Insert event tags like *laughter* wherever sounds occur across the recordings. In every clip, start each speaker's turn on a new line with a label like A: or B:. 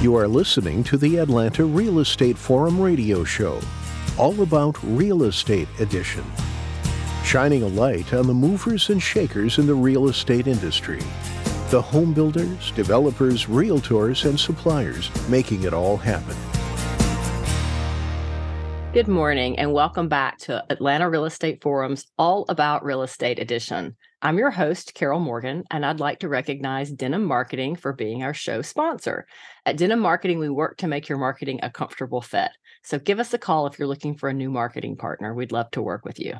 A: You are listening to the Atlanta Real Estate Forum radio show, all about real estate edition, shining a light on the movers and shakers in the real estate industry. The home builders, developers, realtors, and suppliers making it all happen.
B: Good morning and welcome back to Atlanta Real Estate Forum's All About Real Estate edition. I'm your host, Carol Morgan, and I'd like to recognize Denim Marketing for being our show sponsor. At Denim Marketing, we work to make your marketing a comfortable fit. So give us a call if you're looking for a new marketing partner. We'd love to work with you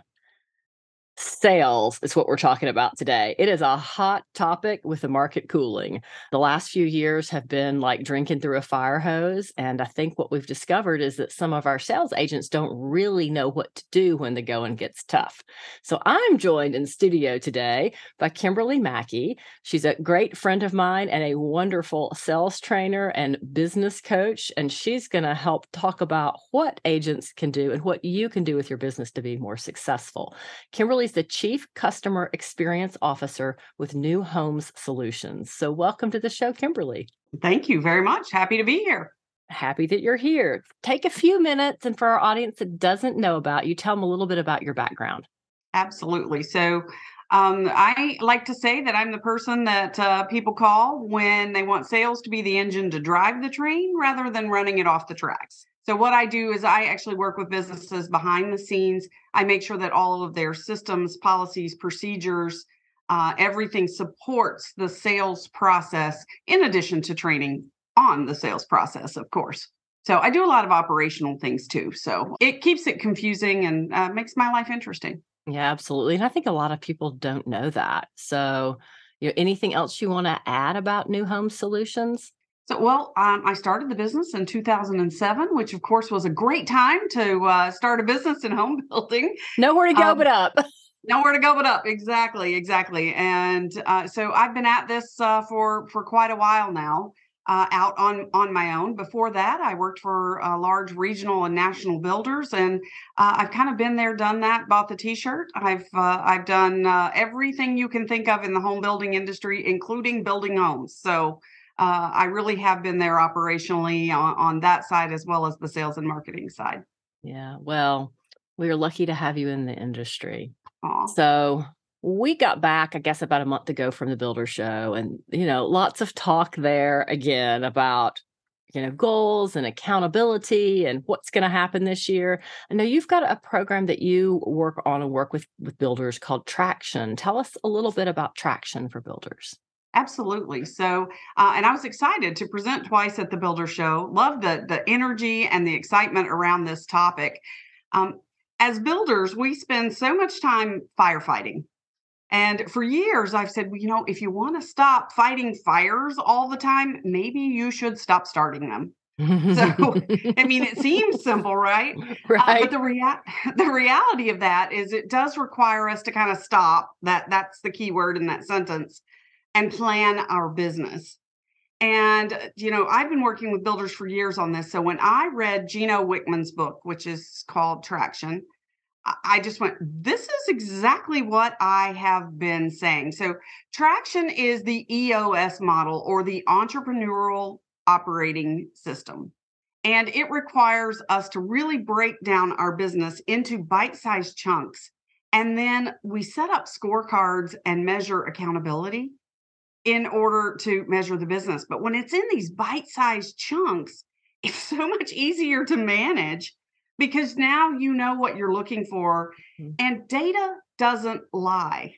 B: sales is what we're talking about today. It is a hot topic with the market cooling. The last few years have been like drinking through a fire hose. And I think what we've discovered is that some of our sales agents don't really know what to do when the going gets tough. So I'm joined in studio today by Kimberly Mackey. She's a great friend of mine and a wonderful sales trainer and business coach. And she's going to help talk about what agents can do and what you can do with your business to be more successful. Kimberly is the Chief Customer Experience Officer with New Homes Solutions. So, welcome to the show, Kimberly.
C: Thank you very much. Happy to be here.
B: Happy that you're here. Take a few minutes, and for our audience that doesn't know about you, tell them a little bit about your background.
C: Absolutely. So, um, I like to say that I'm the person that uh, people call when they want sales to be the engine to drive the train rather than running it off the tracks. So what I do is I actually work with businesses behind the scenes. I make sure that all of their systems, policies, procedures, uh, everything supports the sales process in addition to training on the sales process, of course. So I do a lot of operational things too. So it keeps it confusing and uh, makes my life interesting.
B: Yeah, absolutely. And I think a lot of people don't know that. So, you know, anything else you want to add about New Home Solutions?
C: So, well, um, I started the business in 2007, which of course was a great time to uh, start a business in home *laughs* building.
B: Nowhere to go um, but up. *laughs*
C: nowhere to go but up. Exactly, exactly. And uh, so I've been at this uh, for for quite a while now. Uh, out on on my own. Before that, I worked for uh, large regional and national builders, and uh, I've kind of been there, done that. Bought the T-shirt. I've I've done everything you can think of in the home building industry, including building homes. So uh, I really have been there operationally on, on that side as well as the sales and marketing side.
B: Yeah. Well, we are lucky to have you in the industry. Aww. So we got back, I guess, about a month ago from the Builder Show, and you know, lots of talk there again about you know goals and accountability and what's going to happen this year. I know you've got a program that you work on and work with with builders called Traction. Tell us a little bit about Traction for builders.
C: Absolutely. So, uh, and I was excited to present twice at the Builder Show. Love the the energy and the excitement around this topic. Um, as builders, we spend so much time firefighting. And for years, I've said, well, you know, if you want to stop fighting fires all the time, maybe you should stop starting them. so, *laughs* I mean, it seems simple, right?
B: Right. *laughs*
C: Uh, but the rea- *laughs* the reality of that is, it does require us to kind of stop. That that's the key word in that sentence and plan our business. And, uh, you know, I've been working with builders for years on this. So when I read Gino Wickman's book, which is called Traction, I just went, this is exactly what I have been saying. So, traction is the EOS model or the entrepreneurial operating system. And it requires us to really break down our business into bite sized chunks. And then we set up scorecards and measure accountability in order to measure the business. But when it's in these bite sized chunks, *laughs* it's so much easier to manage because now you know what you're looking for mm-hmm. and data doesn't lie.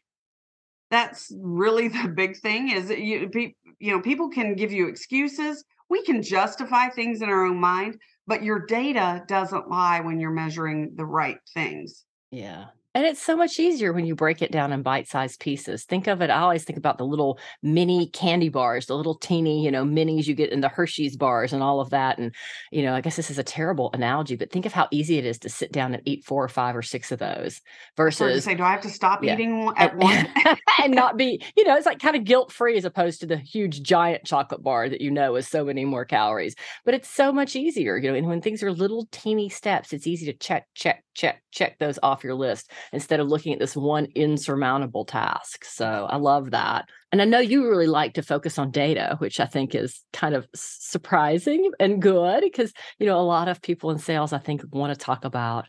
C: That's really *laughs* the big thing is that you, you know, people can give you excuses. We can justify things in our own mind, but your data doesn't lie when you're measuring the right things.
B: Yeah. And it's so much easier when you break it down in bite-sized pieces. Think of it. I always think about the little mini candy bars, the little teeny, you know, minis you get in the Hershey's bars and all of that. And, you know, I guess this is a terrible analogy, but think of how easy it is to sit down and eat four or five or six of those versus
C: say, do I have to stop yeah. eating uh, at one *laughs*
B: and not be, you know, it's like kind of guilt-free as opposed to the huge giant chocolate bar that you know is so many more calories. But it's so much easier, you know, and when things are little teeny steps, it's easy to check, check, check, check those off your list instead of looking at this one insurmountable task. So I love that. And I know you really like to focus on data, which I think is kind of surprising and good because, you know, a lot of people in sales, I think, want to talk about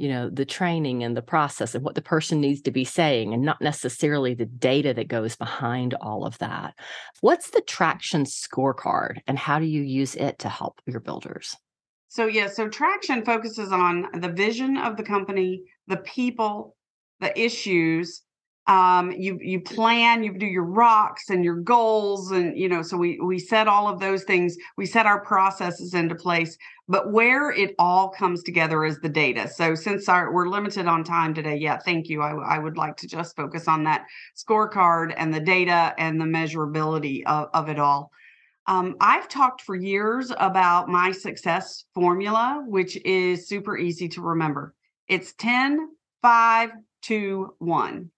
B: you know the training and the process and what the person needs to be saying and not necessarily the data that goes behind all of that what's the traction scorecard and how do you use it to help your builders
C: so yeah so traction focuses on the vision of the company the people the issues um, you you plan you do your rocks and your goals and you know so we we set all of those things we set our processes into place but where it all comes together is the data. So since our we're limited on time today yeah thank you. I, I would like to just focus on that scorecard and the data and the measurability of, of it all um, I've talked for years about my success formula, which is super easy to remember. It's 10, 5, 2, 1.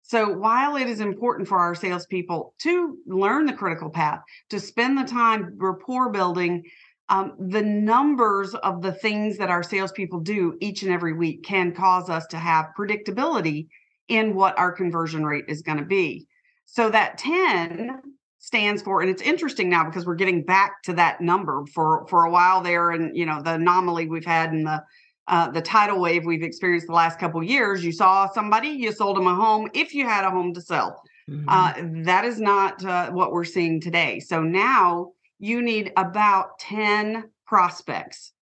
C: So while it is important for our salespeople to learn the critical path, to spend the time rapport building, um, the numbers of the things that our salespeople do each and every week can cause us to have predictability in what our conversion rate is going to be. So that 10 stands for, and it's interesting now because we're getting back to that number for for a while there, and you know the anomaly we've had in the uh, the tidal wave we've experienced the last couple years. You saw somebody, you sold them a home if you had a home to sell. Mm-hmm. Uh, that is not uh, what we're seeing today. So now you need about 10 prospects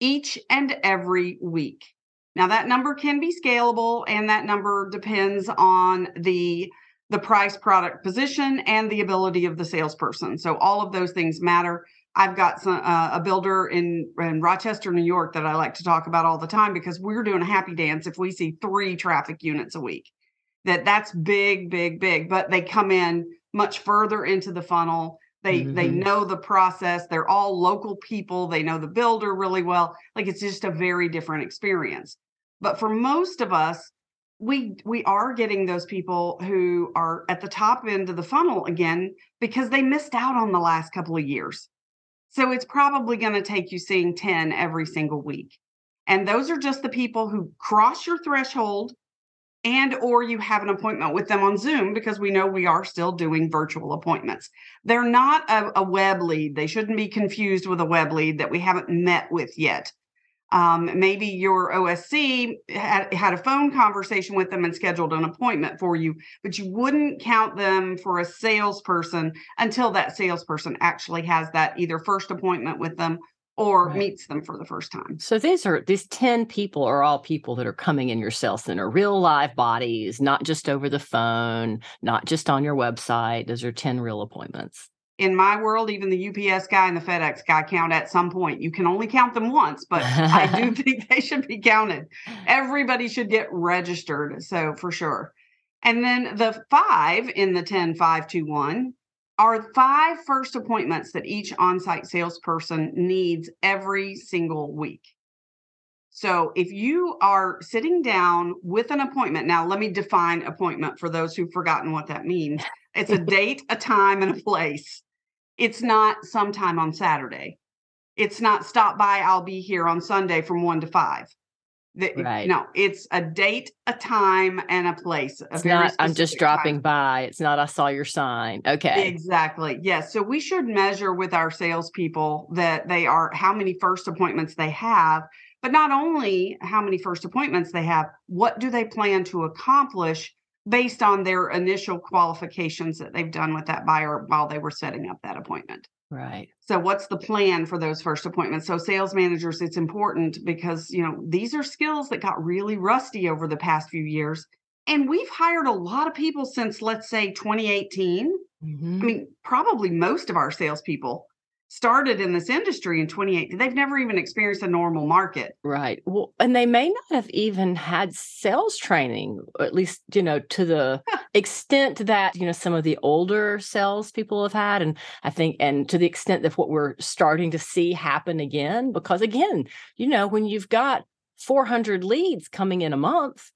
C: each and every week. Now that number can be scalable and that number depends on the the price product position and the ability of the salesperson. So all of those things matter. I've got some, uh, a builder in, in Rochester, New York that I like to talk about all the time because we're doing a happy dance if we see three traffic units a week. That that's big, big, big. But they come in much further into the funnel. They mm-hmm. they know the process. They're all local people. They know the builder really well. Like it's just a very different experience. But for most of us, we we are getting those people who are at the top end of the funnel again because they missed out on the last couple of years so it's probably going to take you seeing 10 every single week. And those are just the people who cross your threshold and or you have an appointment with them on Zoom because we know we are still doing virtual appointments. They're not a, a web lead. They shouldn't be confused with a web lead that we haven't met with yet. Um, maybe your OSC had, had a phone conversation with them and scheduled an appointment for you, but you wouldn't count them for a salesperson until that salesperson actually has that either first appointment with them or right. meets them for the first time.
B: So these are these 10 people are all people that are coming in your sales center, real live bodies, not just over the phone, not just on your website. Those are 10 real appointments
C: in my world, even the UPS guy and the FedEx guy count at some point. You can only count them once, but *laughs* I do think they should be counted. Everybody should get registered. So for sure. And then the five in the 10 5 2 1 are five first appointments that each on site salesperson needs every single week. So if you are sitting down with an appointment, now let me define appointment for those who've forgotten what that means. It's a *laughs* date, a time, and a place. It's not sometime on Saturday. It's not stop by, I'll be here on Sunday from one to five. The, right. No, it's a date, a time, and a place. A
B: it's not, I'm just dropping time. by. It's not, I saw your sign. Okay.
C: Exactly. Yes. So we should measure with our salespeople that they are how many first appointments they have, but not only how many first appointments they have, what do they plan to accomplish based on their initial qualifications that they've done with that buyer while they were setting up that appointment.
B: Right.
C: So what's the plan for those first appointments? So sales managers, it's important because, you know, these are skills that got really rusty over the past few years. And we've hired a lot of people since let's say 2018. Mm-hmm. I mean, probably most of our salespeople started in this industry in 28 they've never even experienced a normal market.
B: Right. Well and they may not have even had sales training at least you know to the extent that you know some of the older sales people have had and i think and to the extent of what we're starting to see happen again because again you know when you've got 400 leads coming in a month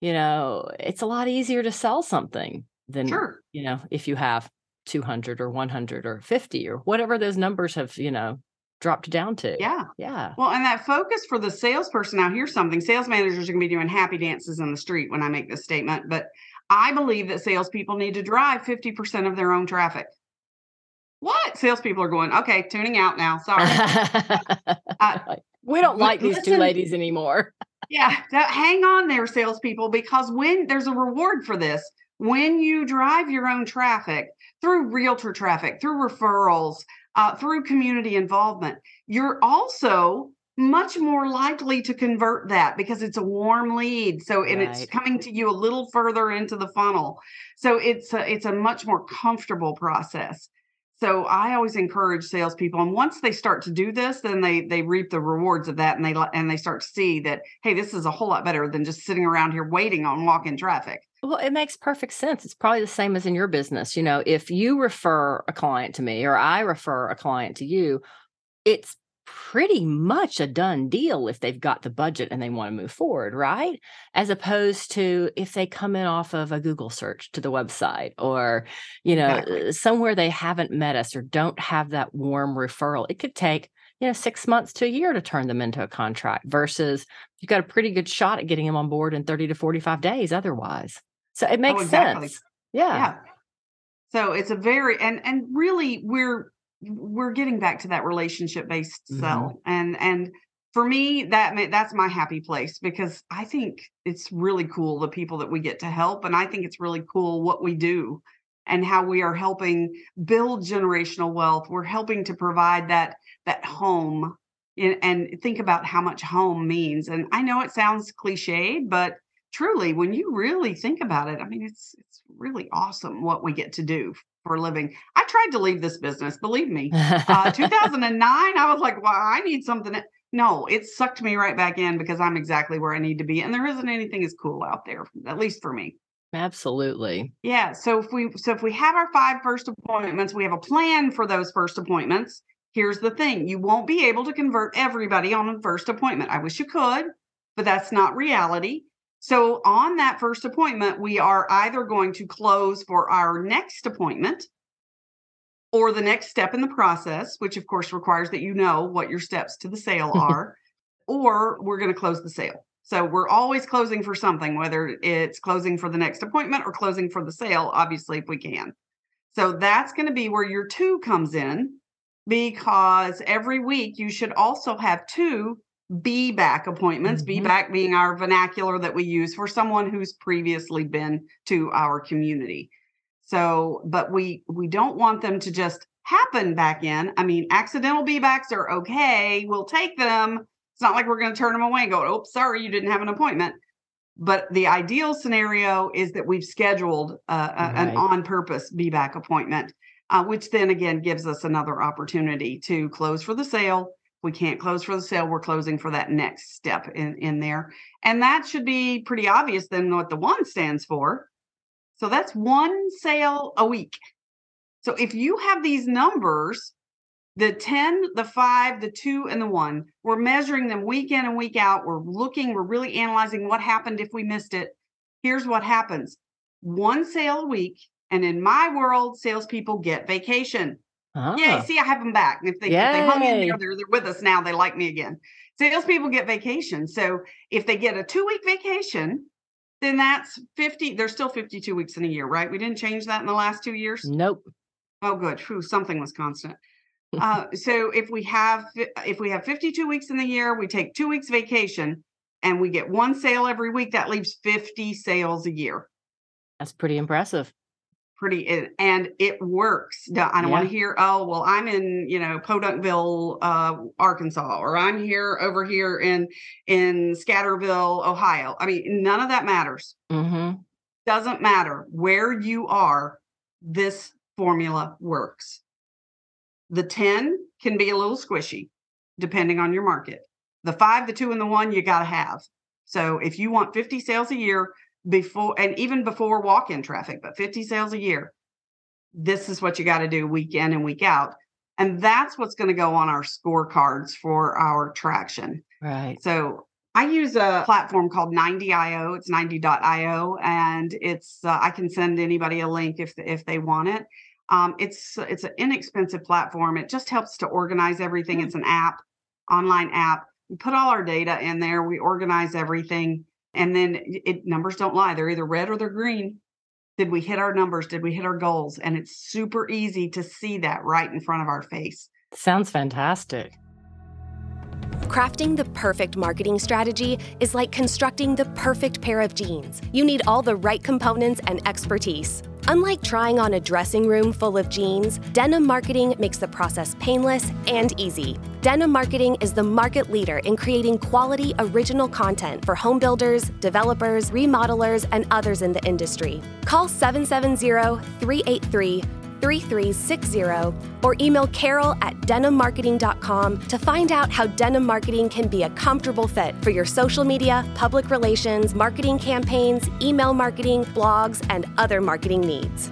B: you know it's a lot easier to sell something than sure. you know if you have 200 or 100 or 50 or whatever those numbers have, you know, dropped down to.
C: Yeah.
B: Yeah.
C: Well, and that focus for the salesperson. Now, here's something: sales managers are going to be doing happy dances in the street when I make this statement, but I believe that salespeople need to drive 50% of their own traffic. What? Salespeople are going, okay, tuning out now. Sorry. *laughs*
B: uh, we don't like these
C: listen,
B: two ladies anymore. *laughs*
C: yeah. Hang on there, salespeople, because when there's a reward for this, when you drive your own traffic through realtor traffic, through referrals, uh, through community involvement, you're also much more likely to convert that because it's a warm lead. So and right. it's coming to you a little further into the funnel. So it's a, it's a much more comfortable process so I always encourage salespeople, and once they start to do this, then they they reap the rewards of that, and they and they start to see that hey, this is a whole lot better than just sitting around here waiting on walk-in traffic.
B: Well, it makes perfect sense. It's probably the same as in your business. You know, if you refer a client to me or I refer a client to you, it's pretty much a done deal if they've got the budget and they want to move forward, right? As opposed to if they come in off of a Google search to the website or, you know, exactly. Uh, somewhere they haven't met us or don't have that warm referral. It could take, you know, six months to a year to turn them into a contract versus you've got a pretty good shot at getting them on board in 30 to 45 days otherwise. So it oh, makes oh, exactly. sense. Yeah. yeah.
C: So it's a very and and really we're we're getting back to that relationship based mm-hmm. sell and and for me that that's my happy place because i think it's really cool the people that we get to help and i think it's really cool what we do and how we are helping build generational wealth we're helping to provide that that home and think about how much home means and i know it sounds cliche but truly when you really think about it i mean it's it's really awesome what we get to do for a living. I tried to leave this business, believe me. Uh, *laughs* 2009, I was like, well, I need something. No, it sucked me right back in because I'm exactly where I need to be. And there isn't anything as cool out there, at least for me.
B: Absolutely.
C: Yeah. So if we so if we have our five first appointments, we have a plan for those first appointments. Here's the thing: you won't be able to convert everybody on a first appointment. I wish you could, but that's not reality. So on that first appointment, we are either going to close for our next appointment or the next step in the process, which of course requires that you know what your steps to the sale mm-hmm. are, or we're going to close the sale. So we're always closing for something, whether it's closing for the next appointment or closing for the sale, obviously, if we can. So that's going to be where your two comes in because every week you should also have two be back appointments, mm-hmm. be back being our vernacular that we use for someone who's previously been to our community. So, but we we don't want them to just happen back in. I mean, accidental be backs are okay. We'll take them. It's not like we're going to turn them away and go, "Oh, sorry, you didn't have an appointment." But the ideal scenario is that we've scheduled uh, right. an on purpose be back appointment, uh, which then again gives us another opportunity to close for the sale we can't close for the sale we're closing for that next step in in there. And that should be pretty obvious then what the one stands for. So that's one sale a week. So if you have these numbers the 10 the 5 the 2 and the 1 we're measuring them week in and week out. We're looking we're really analyzing what happened if we missed it. Here's what happens. One sale a week and in my world salespeople get vacation Oh. Yeah, see, I have them back. If they, if they hung in there, they're, they're with us now. They like me again. Salespeople get vacation. So if they get a two week vacation, then that's 50. There's still 52 weeks in a year, right? We didn't change that in the last two years.
B: Nope.
C: Oh, good. Whew, something was constant. *laughs* uh, so if we have if we have 52 weeks in the year, we take two weeks vacation, and we get one sale every week. That leaves 50 sales a year.
B: That's pretty impressive
C: pretty and it works. I don't yeah. want to hear, oh, well, I'm in, you know, Podunkville, uh, Arkansas, or I'm here over here in in Scatterville, Ohio. I mean, none of that matters. Mm-hmm. Doesn't matter where you are. This formula works. The 10 can be a little squishy depending on your market. The five, the two, and the one you got to have. So if you want 50 sales a year, before and even before walk-in traffic, but 50 sales a year. This is what you got to do week in and week out. And that's what's going to go on our scorecards for our traction.
B: Right.
C: So I use a platform called 90IO. It's 90.io, and it's uh, I can send anybody a link if if they want it. Um, it's it's an inexpensive platform. It just helps to organize everything. It's an app, online app. We put all our data in there. We organize everything, and then it numbers don't lie. They're either red or they're green. Did we hit our numbers? Did we hit our goals? And it's super easy to see that right in front of our face.
B: Sounds fantastic.
D: Crafting the perfect marketing strategy is like constructing the perfect pair of jeans. You need all the right components and expertise. Unlike trying on a dressing room full of jeans, denim marketing makes the process painless and easy. Denim Marketing is the market leader in creating quality original content for home builders, developers, remodelers, and others in the industry. Call 770 383 3360 or email carol at denimmarketing.com to find out how denim marketing can be a comfortable fit for your social media, public relations, marketing campaigns, email marketing, blogs, and other marketing needs.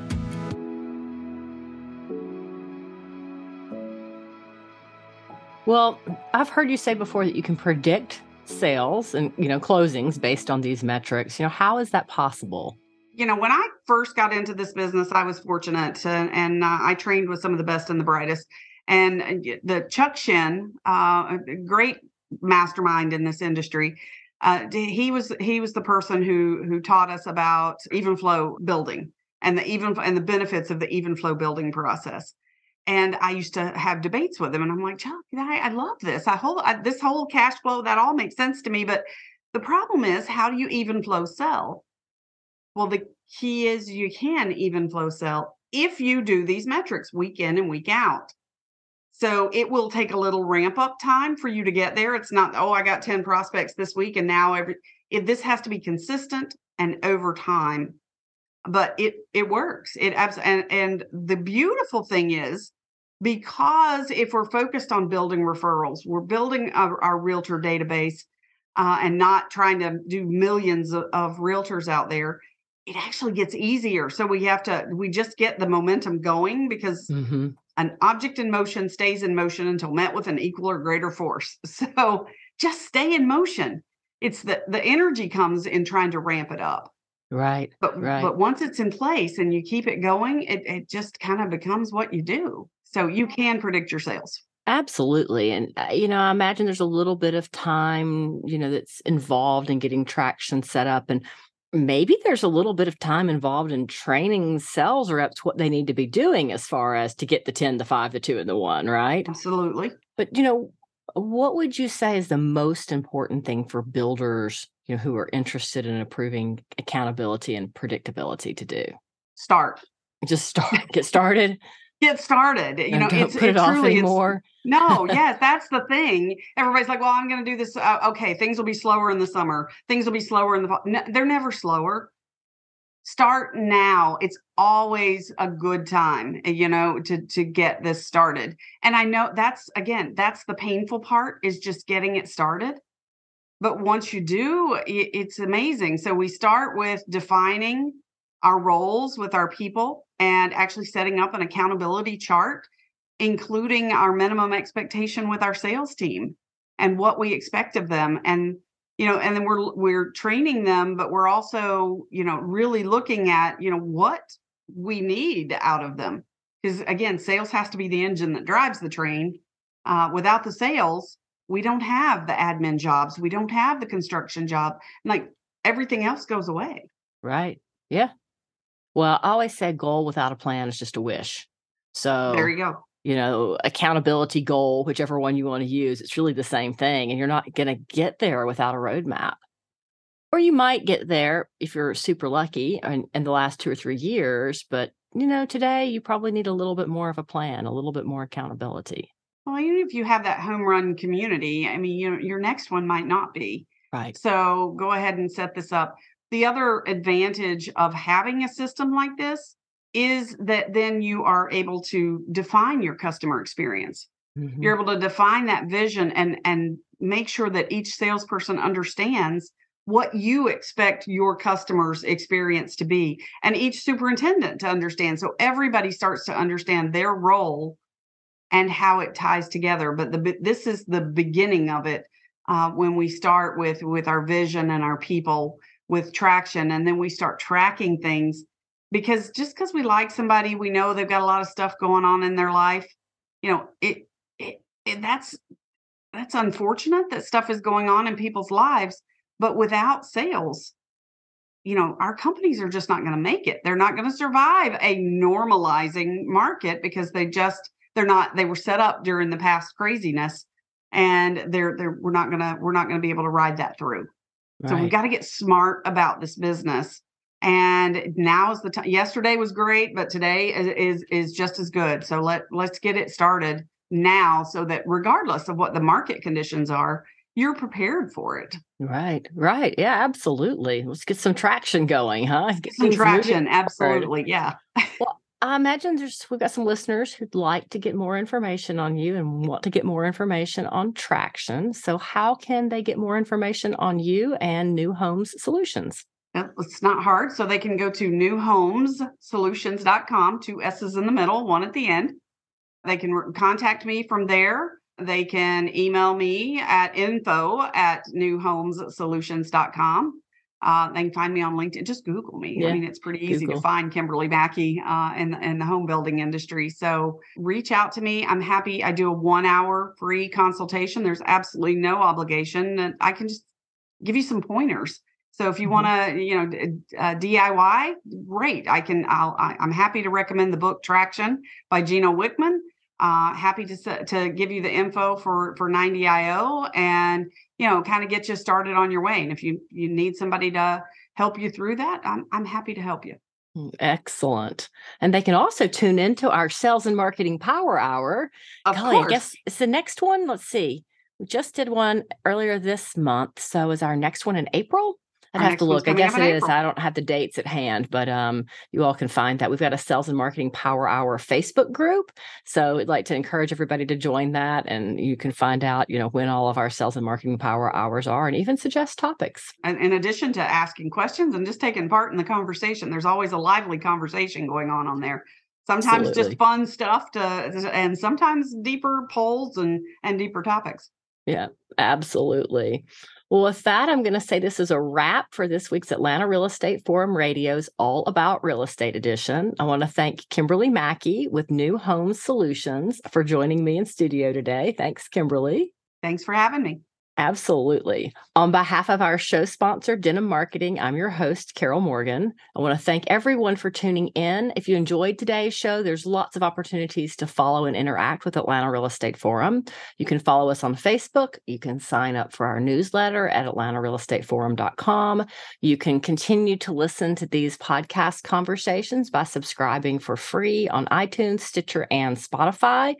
B: Well, I've heard you say before that you can predict sales and you know closings based on these metrics. You know, how is that possible?
C: You know, when I first got into this business, I was fortunate to, and uh, I trained with some of the best and the brightest. And uh, the Chuck Shinn, uh, great mastermind in this industry, uh, he was he was the person who who taught us about even flow building and the even and the benefits of the even flow building process and I used to have debates with him, and I'm like, Chuck, I, I love this. I whole I, this whole cash flow that all makes sense to me, but the problem is, how do you even flow sell? Well, the key is you can even flow sell if you do these metrics week in and week out. So it will take a little ramp up time for you to get there. It's not, oh, I got 10 prospects this week and now every if this has to be consistent and over time. But it it works. It abs- and and the beautiful thing is because if we're focused on building referrals, we're building our, our realtor database uh, and not trying to do millions of, of, realtors out there, it actually gets easier. So we have to, we just get the momentum going because mm-hmm. an object in motion stays in motion until met with an equal or greater force. *laughs* So just stay in motion. It's the the energy comes in trying to ramp it up.
B: Right.
C: But
B: right.
C: but once it's in place and you keep it going, it, it just kind of becomes what you do. So you can predict your sales.
B: Absolutely. And, uh, you know, I imagine there's a little bit of time, you know, that's involved in getting traction set up. And maybe there's a little bit of time involved in training sales reps what they need to be doing as far as to get the 10, the five, the two, and the one, right?
C: Absolutely.
B: But, you know, what would you say is the most important thing for builders, you know, who are interested in improving accountability and predictability to do?
C: Start.
B: Just start, get started
C: get started. You know,
B: it's, it, it truly anymore.
C: no, *laughs* yes, that's the thing. Everybody's like, "Well, I'm going to do this." Uh, okay, things will be slower in the summer. Things will be slower in the fall. No, they're never slower. Start now. It's always a good time, eh, you know, to to get this started. And I know that's again, that's the painful part is just getting it started. But once you do, it's amazing. So we start with defining our roles with our people and actually setting up an accountability chart, including our minimum expectation with our sales team and what we expect of them. And you know, and then we're we're training them, but we're also, you know, really looking at, you know, what we need out of them. Because again, sales has to be the engine that drives the train. Uh, without the sales, we don't have the admin jobs, we don't have the construction job. Like everything else goes away.
B: Right. Yeah. Well, I always say goal without a plan is just a wish. So
C: there you go.
B: You know, accountability goal, whichever one you want to use, it's really the same thing. And you're not going to get there without a roadmap. Or you might get there if you're super lucky in, in the last two or three years. But, you know, today you probably need a little bit more of a plan, a little bit more accountability.
C: Well, even if you have that home run community, I mean, you know, your next one might not be.
B: Right.
C: So go ahead and set this up the other advantage of having a system like this is that then you are able to define your customer experience. Mm-hmm. You're able to define that vision and and make sure that each salesperson understands what you expect your customers experience to be and each superintendent to understand so everybody starts to understand their role and how it ties together but the this is the beginning of it uh, when we start with with our vision and our people with traction and then we start tracking things because just because we like somebody, we know they've got a lot of stuff going on in their life. You know, it, it, it that's that's unfortunate that stuff is going on in people's lives, but without sales, you know, our companies are just not going to make it. They're not going to survive a normalizing market because they just they're not they were set up during the past craziness and they're they're we're not going to we're not going to be able to ride that through. Right. So we got to get smart about this business. And now is the time. Yesterday was great, but today is, is is just as good. So let let's get it started now, so that regardless of what the market conditions are, you're prepared for it.
B: Right, right. Yeah, absolutely. Let's get some traction going, huh?
C: Get some traction. Absolutely. Yeah.
B: well, I imagine there's we've got some listeners who'd like to get more information on you and want to get more information on traction. So how can they get more information on you and New Homes Solutions?
C: It's not hard. So they can go to newhomessolutions.com, two S's in the middle, one at the end. They can contact me from there they can email me at info at newhomessolutions.com. Uh, they can find me on LinkedIn. Just Google me. Yeah. I mean, it's pretty easy Google. to find Kimberly Mackey uh, in, in the home building industry. So reach out to me. I'm happy. I do a one hour free consultation. There's absolutely no obligation. And I can just give you some pointers. So if you mm-hmm. want to, you know, uh, DIY, great. I can. I'll. I, I'm happy to recommend the book Traction by Gino Wickman uh, happy to to give you the info for for 90io and you know kind of get you started on your way and if you you need somebody to help you through that i'm, I'm happy to help you
B: mm, Excellent. And they can also tune into our sales and marketing power hour.
C: Of Golly, course.
B: I guess it's the next one. Let's see. We just did one earlier this month. So is our next one in April? I'd have to look. I guess it is. I don't have the dates at hand, but um, you all can find that. We've got a sales and marketing power hour Facebook group. So I'd like to encourage everybody to join that. And you can find out, you know, when all of our sales and marketing power hours are and even suggest topics.
C: And in addition to asking questions and just taking part in the conversation, there's always a lively conversation going on on there. Sometimes Absolutely. just fun stuff to and sometimes deeper polls and and deeper topics.
B: Yeah, absolutely. Well, with that, I'm going to say this is a wrap for this week's Atlanta Real Estate Forum Radio's All About Real Estate edition. I want to thank Kimberly Mackey with New Home Solutions for joining me in studio today. Thanks, Kimberly.
C: Thanks for having me.
B: Absolutely. On behalf of our show sponsor, Denim Marketing, I'm your host, Carol Morgan. I want to thank everyone for tuning in. If you enjoyed today's show, there's lots of opportunities to follow and interact with Atlanta Real Estate Forum. You can follow us on Facebook. You can sign up for our newsletter at atlantarealestateforum.com. You can continue to listen to these podcast conversations by subscribing for free on iTunes, Stitcher, and Spotify.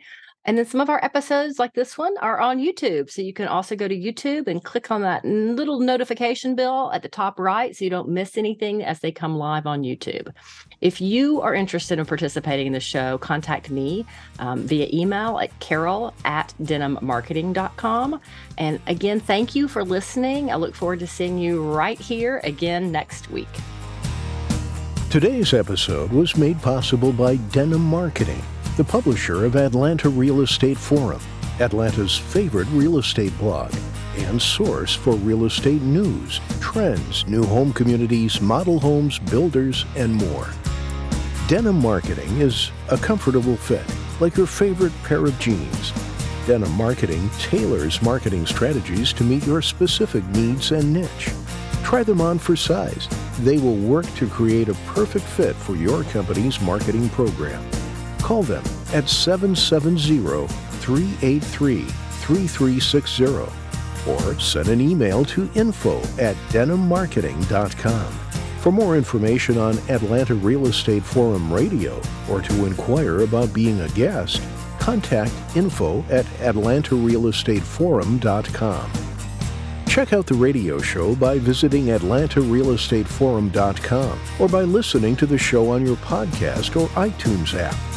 B: And then some of our episodes, like this one, are on YouTube. So you can also go to YouTube and click on that little notification bell at the top right so you don't miss anything as they come live on YouTube. If you are interested in participating in the show, contact me um, via email at carol at denimmarketing.com. And again, thank you for listening. I look forward to seeing you right here again next week.
A: Today's episode was made possible by Denim Marketing the publisher of Atlanta Real Estate Forum, Atlanta's favorite real estate blog, and source for real estate news, trends, new home communities, model homes, builders, and more. Denim Marketing is a comfortable fit, like your favorite pair of jeans. Denim Marketing tailors marketing strategies to meet your specific needs and niche. Try them on for size. They will work to create a perfect fit for your company's marketing program. Call them at 770 383 3360 or send an email to info at denimmarketing.com. For more information on Atlanta Real Estate Forum Radio or to inquire about being a guest, contact info at atlantarealestateforum.com. Check out the radio show by visiting atlantarealestateforum.com or by listening to the show on your podcast or iTunes app.